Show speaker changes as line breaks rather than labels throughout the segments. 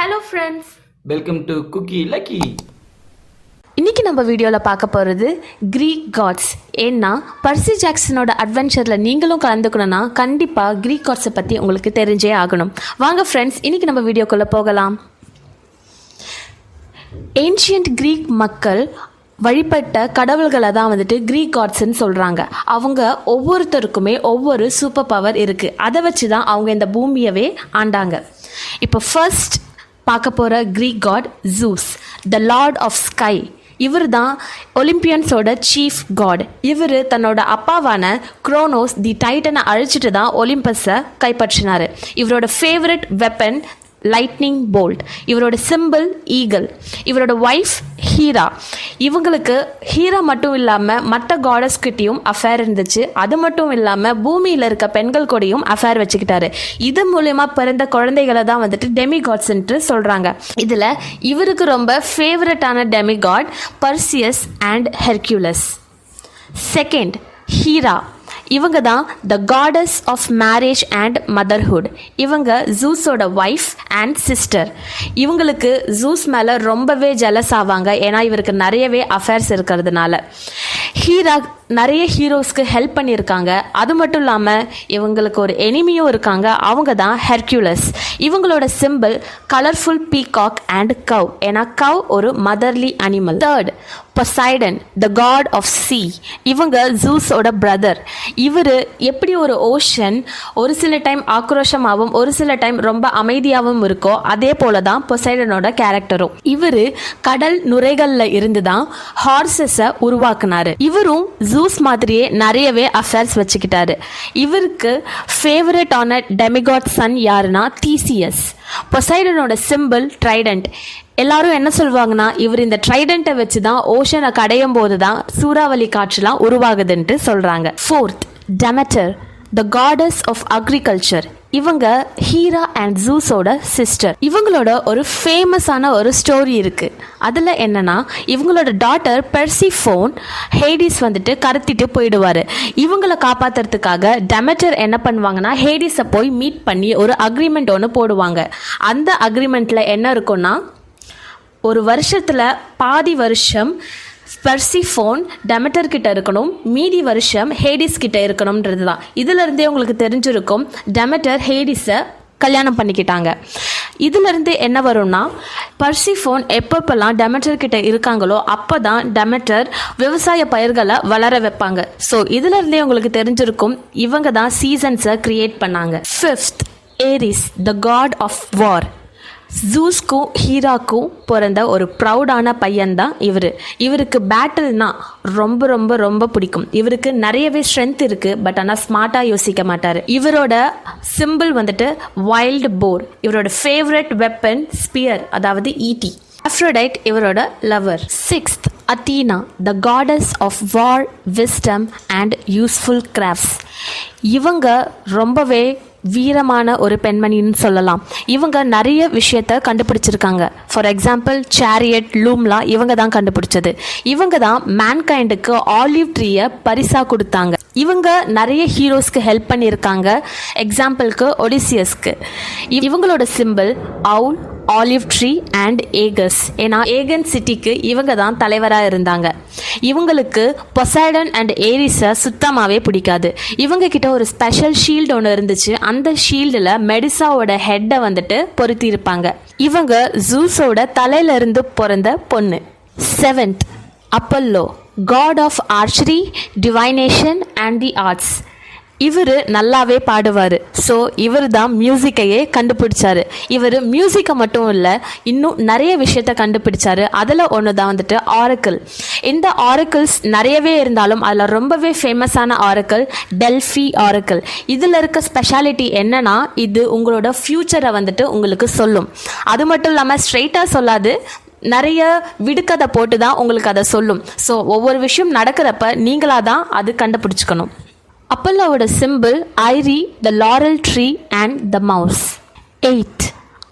Hello friends
welcome to cookie lucky
இன்னைக்கு நம்ம வீடியோவில் பார்க்க போகிறது க்ரீக் காட்ஸ் ஏன்னா பர்சி ஜாக்சனோட அட்வென்ச்சரில் நீங்களும் கலந்துக்கணும்னா கண்டிப்பாக க்ரீக் காட்ஸை பற்றி உங்களுக்கு தெரிஞ்சே ஆகணும். வாங்க ஃப்ரெண்ட்ஸ் இன்னைக்கு நம்ம வீடியோக்குள்ளே போகலாம். ஏன்ஷியன்ட் க்ரீக் மக்கள் வழிபட்ட கடவுள்களை தான் வந்துட்டு க்ரீக் காட்ஸ்ன்னு சொல்கிறாங்க அவங்க ஒவ்வொருத்தருக்குமே ஒவ்வொரு சூப்பர் பவர் இருக்குது அதை வச்சு தான் அவங்க இந்த பூமியவே ஆண்டாங்க. இப்போ ஃபர்ஸ்ட் பார்க்க போகிற Greek god Zeus the lord of sky இவர் தான் ஒலிம்பியன்ஸோட சீஃப் காட் இவர் தன்னோட அப்பாவான குரோனோஸ் தி டைட்டனை அழிச்சிட்டு தான் ஒலிம்பஸை கைப்பற்றினார். இவரோட ஃபேவரட் வெப்பன் லைட்னிங் போல்ட் இவரோட சிம்பிள் ஈகிள் இவரோட ஒய்ஃப் ஹீரா இவங்களுக்கு ஹீரா மட்டும் இல்லாமல் மற்ற காடஸ் கிட்டேயும் அஃபேர் இருந்துச்சு. அது மட்டும் இல்லாமல் பூமியில் இருக்க பெண்கள் கூடயும் அஃபேர் வச்சுக்கிட்டாரு. இது மூலயமா பிறந்த குழந்தைகளை தான் வந்துட்டு டெமி காட்ஸ்ன்ட்டு சொல்கிறாங்க இதில் இவருக்கு ரொம்ப ஃபேவரட்டான demi god Perseus and Hercules second Hera இவங்க தான் the goddess of marriage and motherhood இவங்க ஜூஸோட ஒய்ஃப் அண்ட் சிஸ்டர் இவங்களுக்கு ஜூஸ் மேலே ரொம்பவே ஜெலஸ் ஆவாங்க. ஏன்னா இவருக்கு நிறையவே அஃபேர்ஸ் இருக்கிறதுனால. ஹீரா நிறைய ஹீரோஸ்க்கு ஹெல்ப் பண்ணியிருக்காங்க. அது மட்டும் இல்லாமல் இவங்களுக்கு ஒரு எனிமியும் இருக்காங்க. அவங்க தான் ஹெர்க்யூலஸ் இவங்களோட symbol colourful peacock and cow ஏன்னா கவ் ஒரு motherly animal third Poseidon the god of sea இவங்க ஜூஸோட பிரதர் இவர் எப்படி ஒரு ஓஷன் ஒரு சில டைம் ஆக்ரோஷமாகவும் ஒரு சில டைம் ரொம்ப அமைதியாகவும் இருக்கோ அதே போல தான் பொசைடனோட கேரக்டரும் இவர் கடல் நுரைகளில் இருந்து தான் ஹார்சஸை உருவாக்குனாரு. இவரும் ஜூஸ் மாதிரியே நிறையவே அஃபேர்ஸ் வச்சுக்கிட்டாரு. இவருக்கு ஃபேவரட்டான டெமிகாட் சன் யாருன்னா டிசிஎஸ் பொசைடனோட சிம்பிள் ட்ரைடன்ட் எல்லாரும் என்ன சொல்லுவாங்கன்னா இவர் இந்த ட்ரைடண்ட்டை வச்சு தான் ஓஷனை கடையும் போது தான் சூறாவளி காற்றுலாம் உருவாகுதுன்ட்டு சொல்கிறாங்க fourth Demeter the goddess of agriculture இவங்க ஹீரா அண்ட் ஜூஸோட சிஸ்டர் இவங்களோட ஒரு ஃபேமஸான ஒரு ஸ்டோரி இருக்குது அதில் என்னென்னா இவங்களோட டாட்டர் பெர்சி ஃபோன் ஹேடிஸ் வந்துட்டு கடத்திட்டு போயிடுவார். இவங்கள காப்பாற்றுறதுக்காக டெமட்டர் என்ன பண்ணுவாங்கன்னா ஹேடிஸை போய் மீட் பண்ணி ஒரு அக்ரிமெண்ட் ஒன்று போடுவாங்க. அந்த அக்ரிமெண்ட்டில் என்ன இருக்குன்னா ஒரு வருஷத்தில் பாதி வருஷம் ஸ்பெர்சிஃபோன் டெமட்டர் கிட்ட இருக்கணும் மீதி வருஷம் ஹேடிஸ் கிட்ட இருக்கணும்ன்றது தான் இதிலிருந்தே உங்களுக்கு தெரிஞ்சிருக்கும் டெமட்டர் ஹேடிஸை கல்யாணம் பண்ணிக்கிட்டாங்க. இதிலிருந்து என்ன வரும்னா பர்சிஃபோன் எப்பப்பெல்லாம் டெமட்டர் கிட்ட இருக்காங்களோ அப்போ தான் டெமட்டர் விவசாய பயிர்களை வளர வைப்பாங்க. ஸோ இதிலிருந்தே உங்களுக்கு தெரிஞ்சிருக்கும் இவங்க தான் சீசன்ஸை கிரியேட் பண்ணாங்க. Fifth Ares the god of war ஜூஸ்க்கும் ஹீராக்கும் பிறந்த ஒரு ப்ரௌடான பையன்தான் இவர். இவருக்கு பேட்டில்னா ரொம்ப ரொம்ப ரொம்ப பிடிக்கும். இவருக்கு நிறையவே ஸ்ட்ரென்த் இருக்குது பட் ஆனால் ஸ்மார்ட்டாக யோசிக்க மாட்டார். இவரோட சிம்பிள் வந்துட்டு வைல்டு போர் இவரோட ஃபேவரட் வெப்பன் ஸ்பியர் அதாவது ஈட்டி அஃப்ரோடைட் இவரோட lover sixth Athena the goddess of war wisdom and useful crafts இவங்க ரொம்பவே வீரமான ஒரு பெண்மணின்னு சொல்லலாம். இவங்க நிறைய விஷயத்த கண்டுபிடிச்சிருக்காங்க. ஃபார் எக்ஸாம்பிள் சேரியட் லூம்லாம் இவங்க தான் கண்டுபிடிச்சது. இவங்க தான் மேன்கைண்டுக்கு ஆலிவ் ட்ரீயை பரிசாக கொடுத்தாங்க. இவங்க நிறைய ஹீரோஸ்க்கு ஹெல்ப் பண்ணியிருக்காங்க. எக்ஸாம்பிளுக்கு ஒடிசியஸ்க்கு இவங்களோட symbol owl olive tree and aegis ஏன்னா ஏகன் சிட்டிக்கு இவங்க தான் தலைவராக இருந்தாங்க. இவங்களுக்கு பொசைடன் அண்ட் ஏரிஸை சுத்தமாகவே பிடிக்காது. இவங்க கிட்ட ஒரு ஸ்பெஷல் ஷீல்டு ஒன்று இருந்துச்சு. அந்த ஷீல்டில் மெடிசாவோட ஹெட்டை வந்துட்டு பொருத்தியிருப்பாங்க இவங்க ஜூஸோட தலையிலிருந்து பிறந்த பொண்ணு. Seventh Apollo god of archery divination and the arts இவர் நல்லாவே பாடுவார். ஸோ இவர் தான் மியூசிக்கையே கண்டுபிடிச்சாரு. இவர் மியூசிக்கை மட்டும் இல்லை இன்னும் நிறைய விஷயத்த கண்டுபிடிச்சாரு. அதில் ஒன்று தான் வந்துட்டு ஆரக்கிள் இந்த ஆரக்கிள்ஸ் நிறையவே இருந்தாலும் அதில் ரொம்பவே ஃபேமஸான ஆரக்கிள் டெல்ஃபி ஆரக்கிள் இதில் இருக்க ஸ்பெஷாலிட்டி என்னன்னா இது உங்களோட ஃப்யூச்சரை வந்துட்டு உங்களுக்கு சொல்லும். அது மட்டும் இல்லாமல் ஸ்ட்ரெயிட்டாக சொல்லாது நிறைய விடுக்கதை போட்டு தான் உங்களுக்கு அதை சொல்லும். ஸோ ஒவ்வொரு விஷயம் நடக்கிறப்ப நீங்களாக தான் அது கண்டுபிடிச்சிக்கணும். அப்பல்லோவோட symbol lyre the laurel tree and the mouse eight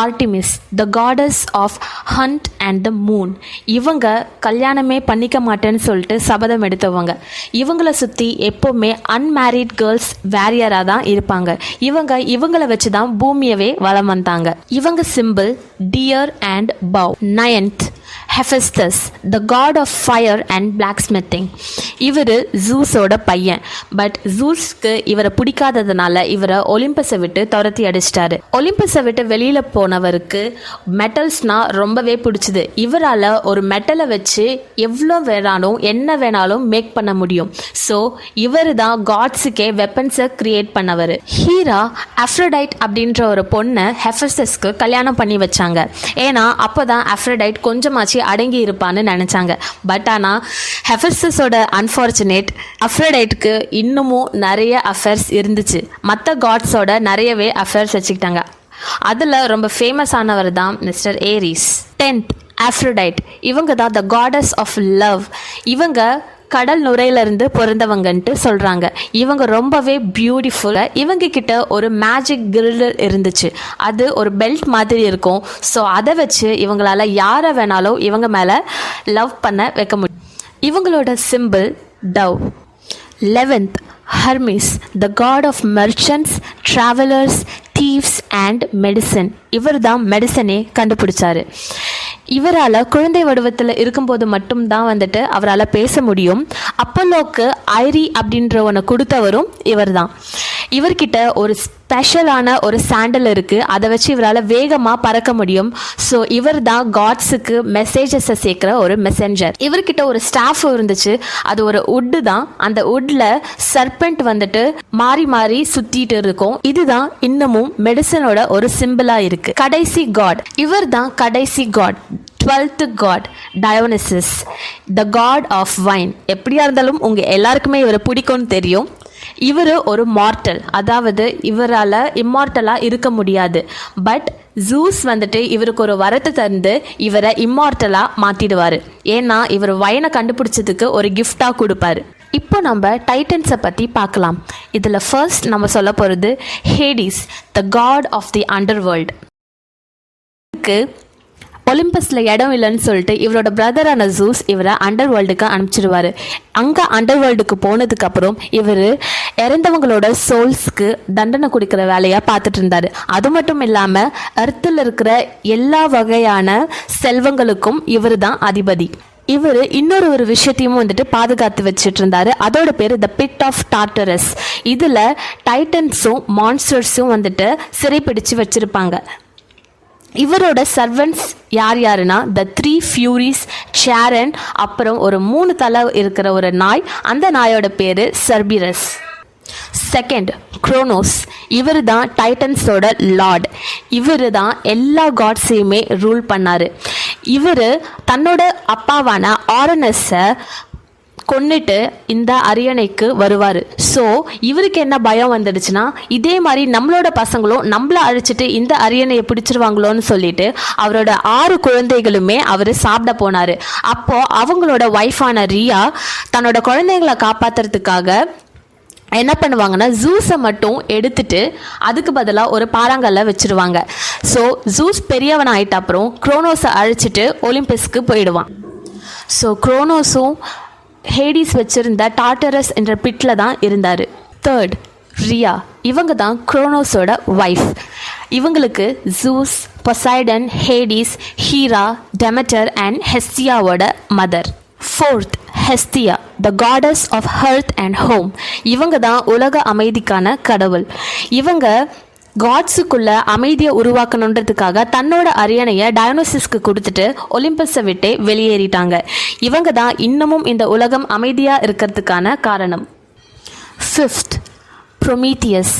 Artemis the goddess of hunt and the moon இவங்க கல்யாணமே பண்ணிக்க மாட்டேன்னு சொல்லிட்டு சபதம் எடுத்தவங்க. இவங்கள சுற்றி எப்போவுமே அன்மேரிட் கேர்ள்ஸ் வேரியராக தான் இருப்பாங்க. இவங்க இவங்கள வச்சு தான் பூமியவே வளம் வந்தாங்க. இவங்க symbol deer and bow ninth Hephaestus the god of fire and blacksmithing இவர் ஜூஸோட பையன். பட் ஜூஸ்க்கு இவரை பிடிக்காததுனால இவரை ஒலிம்பஸை விட்டு துரத்தி அடிச்சிட்டாரு. ஒலிம்பஸை விட்டு வெளியில் போனவருக்கு மெட்டல்ஸ்னால் ரொம்பவே பிடிச்சிது. இவரால் ஒரு மெட்டலை வச்சு எவ்வளோ வேணாலும் என்ன வேணாலும் மேக் பண்ண முடியும். ஸோ இவர் தான் காட்ஸுக்கே வெப்பன்ஸை கிரியேட் பண்ணவர். ஹீரா அஃப்ரோடைட் அப்படின்ற ஒரு பொண்ணை ஹெஃபஸ்தஸ்க்கு கல்யாணம் பண்ணி வச்சாங்க. ஏன்னா அப்போ தான் அஃப்ரோடைட் கொஞ்சமாச்சு அடங்கி இருப்பான்னு நினச்சாங்க. பட் ஆனால் ஹெஃபஸ்டஸோட அன்ஃபார்ச்சுனேட் அஃப்ரடைட்டுக்கு இன்னமும் நிறைய அஃபேர்ஸ் இருந்துச்சு. மற்ற காட்ஸோட நிறையவே அஃபேர்ஸ் வச்சுக்கிட்டாங்க. அதில் ரொம்ப ஃபேமஸ் ஆனவர் தான் மிஸ்டர் ஏரிஸ் டென்த் ஆஃப்ரோடைட் இவங்க தான் த காடஸ் ஆஃப் லவ் இவங்க கடல் நுரையிலிருந்து பிறந்தவங்கன்ட்டு சொல்கிறாங்க இவங்க ரொம்பவே பியூட்டிஃபுல்லாக இவங்க கிட்ட ஒரு மேஜிக் கிரில் இருந்துச்சு. அது ஒரு பெல்ட் மாதிரி இருக்கும். ஸோ அதை வச்சு இவங்களால யாரை வேணாலும் இவங்க மேலே லவ் பண்ண வைக்க முடியும். இவங்களோட symbol dove eleventh Hermes the god of merchants travellers thieves and medicine இவர் தான் மெடிசனே கண்டுபிடிச்சாரு. இவரால் குழந்தை வடிவத்தில் இருக்கும்போது மட்டும்தான் வந்துட்டு அவரால் பேச முடியும். அப்பல்லோக்கு ஐரி அப்படின்ற ஒன்று கொடுத்தவரும் இவர் தான் இவர்கிட்ட ஒரு ஸ்பெஷலான ஒரு சாண்டல் இருக்குது அதை வச்சு இவரால் வேகமாக பறக்க முடியும். ஸோ இவர் தான் காட்ஸுக்கு மெசேஜஸை சேர்க்குற ஒரு மெசஞ்சர் இவர்கிட்ட ஒரு ஸ்டாஃப் இருந்துச்சு. அது ஒரு உட்டு தான். அந்த உட்டில் சர்பெண்ட் வந்துட்டு மாறி மாறி சுற்றிட்டு இருக்கும். இதுதான் இன்னமும் மெடிசனோட ஒரு சிம்பிளாக இருக்குது கடைசி காட் இவர் தான் கடைசி god twelfth god Dionysus the god of wine எப்படியா இருந்தாலும் உங்கள் எல்லாருக்குமே இவரை பிடிக்கும்னு தெரியும். இவர் ஒரு மார்ட்டல் அதாவது இவரால் இம்மார்ட்டலாக இருக்க முடியாது. பட் ஜூஸ் வந்துட்டு இவருக்கு ஒரு வரத்தை தந்து இவரை இம்மார்ட்டலாக மாற்றிடுவார் ஏன்னா இவர் வயனை கண்டுபிடிச்சதுக்கு ஒரு கிஃப்டாக கொடுப்பாரு. இப்போ நம்ம டைட்டன்ஸை பற்றி பார்க்கலாம். இதில் ஃபர்ஸ்ட் நம்ம சொல்ல போகிறது Hades the god of the under வேர்ல்டுக்கு ஒலிம்பஸில் இடம் இல்லைன்னு சொல்லிட்டு இவரோட பிரதரான ஜூஸ் இவரை அண்டர் வேர்ல்டுக்கு அனுப்பிச்சிடுவார். அங்கே அண்டர் வேர்ல்டுக்கு போனதுக்கப்புறம் இவர் இறந்தவங்களோட சோல்ஸ்க்கு தண்டனை கொடுக்குற வேலையாக பார்த்துட்டு இருந்தார். அது மட்டும் இல்லாமல் அர்த்தில் இருக்கிற எல்லா வகையான செல்வங்களுக்கும் இவர் தான் அதிபதி. இவர் இன்னொரு ஒரு விஷயத்தையும் வந்துட்டு பாதுகாத்து வச்சுட்டு இருந்தாரு. அதோட பேர் த பிட் ஆஃப் டார்டரஸ் இதில் டைட்டன்ஸும் மான்ஸ்டர்ஸும் வந்துட்டு சிறைப்பிடிச்சு வச்சுருப்பாங்க. இவரோட சர்வன்ட்ஸ் யார் யாருன்னா த த்ரீ ஃபியூரிஸ் சேரன் அப்புறம் ஒரு மூணு தலை இருக்கிற ஒரு நாய். அந்த நாயோட பேர் சர்பிரஸ் செகண்ட் குரோனோஸ் இவர் தான் டைட்டன்ஸோட லார்ட் இவர் தான் எல்லா காட்ஸையுமே ரூல் பண்ணார். இவர் தன்னோட அப்பாவான ஆரனஸை கொன்னுட்டு இந்த அரியணைக்கு வருவார். ஸோ இவருக்கு என்ன பயம் வந்துடுச்சுன்னா இதே மாதிரி நம்மளோட பசங்களும் நம்மளை அழிச்சிட்டு இந்த அரியணையை பிடிச்சிருவாங்களோன்னு சொல்லிட்டு அவரோட ஆறு குழந்தைகளுமே அவர் சாப்பிட போனார். அப்போது அவங்களோட ஒய்ஃபான ரியா தன்னோட குழந்தைங்களை காப்பாற்றுறதுக்காக என்ன பண்ணுவாங்கன்னா ஜூஸை மட்டும் எடுத்துட்டு அதுக்கு பதிலாக ஒரு பாறாங்கல்ல வச்சிருவாங்க. ஸோ ஜூஸ் பெரியவன் ஆயிட்ட அப்புறம் குரோனோஸை அழைச்சிட்டு ஒலிம்பிக்ஸ்க்கு போயிடுவான். ஸோ குரோனோஸும் ஹேடிஸ் வச்சுருந்த டாட்டரஸ் என்ற பிட்டில் தான் இருந்தார். தேர்ட் ரியா இவங்க தான் குரோனோஸோட ஒய்ஃப் இவங்களுக்கு Zeus Poseidon Hades Hera Demeter and ஹெஸ்டியாவோட mother fourth Hestia the goddess of hearth and home இவங்க தான் உலக அமைதிக்கான கடவுள். இவங்க காட்ஸுக்குள்ள அமைதியை உருவாக்கணுன்றதுக்காக தன்னோட அரியணையை டயனோசிஸ்க்கு கொடுத்துட்டு ஒலிம்பஸை விட்டு வெளியேறிட்டாங்க. இவங்க தான் இன்னமும் இந்த உலகம் அமைதியாக இருக்கிறதுக்கான காரணம். ஃபிஃப்த் ப்ரொமீத்தியஸ்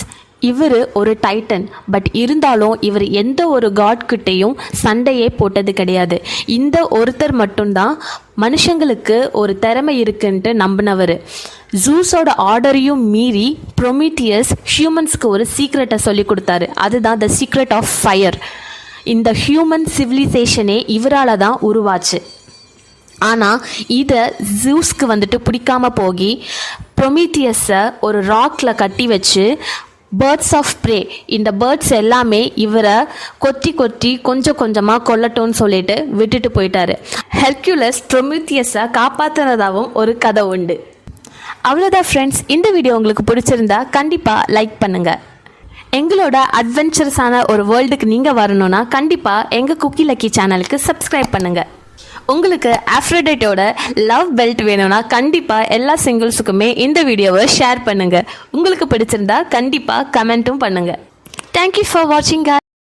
இவர் ஒரு டைட்டன் பட் இருந்தாலும் இவர் எந்த ஒரு காட்கிட்டேயும் சண்டையே போட்டது கிடையாது. இந்த ஒருத்தர் மட்டும்தான் மனுஷங்களுக்கு ஒரு திறமை இருக்குன்ட்டு நம்பினவர். ஜூஸோட ஆர்டரையும் மீறி ப்ரொமீட்டியஸ் ஹியூமன்ஸ்க்கு ஒரு சீக்ரெட்டை சொல்லி கொடுத்தாரு. அதுதான் த சீக்ரெட் ஆஃப் ஃபயர் இந்த ஹியூமன் சிவிலைசேஷனே இவரால் தான் உருவாச்சு. ஆனால் இதை ஜூஸ்க்கு வந்துட்டு பிடிக்காம போகி ப்ரொமீத்தியஸை ஒரு ராக்ல கட்டி வச்சு பேர்ட்ஸ் ஆஃப் ப்ரே இந்த பேர்ட்ஸ் எல்லாமே இவரை கொத்தி கொத்தி கொஞ்சம் கொஞ்சமாக கொல்லட்டும்னு சொல்லிட்டு விட்டுட்டு போயிட்டாரு. ஹெர்க்யூலஸ் ப்ரொமித்தியஸை காப்பாற்றுனதாகவும் ஒரு கதை உண்டு. அவ்வளோதான் ஃப்ரெண்ட்ஸ் இந்த வீடியோ உங்களுக்கு பிடிச்சிருந்தா கண்டிப்பாக லைக் பண்ணுங்கள் எங்களோட அட்வென்ச்சரஸான ஒரு வேர்ல்டுக்கு நீங்கள் வரணும்னா கண்டிப்பாக எங்கள் குக்கி லக்கி சேனலுக்கு சப்ஸ்கிரைப் பண்ணுங்கள் உங்களுக்கு ஆஃப்ரோடைட்டோட லவ் பெல்ட் வேணும்னா கண்டிப்பாக எல்லா சிங்கிள்ஸுக்குமே இந்த வீடியோவை ஷேர் பண்ணுங்கள் உங்களுக்கு பிடிச்சிருந்தா கண்டிப்பாக கமெண்ட்டும் பண்ணுங்கள் தேங்க்யூ ஃபார் வாட்சிங்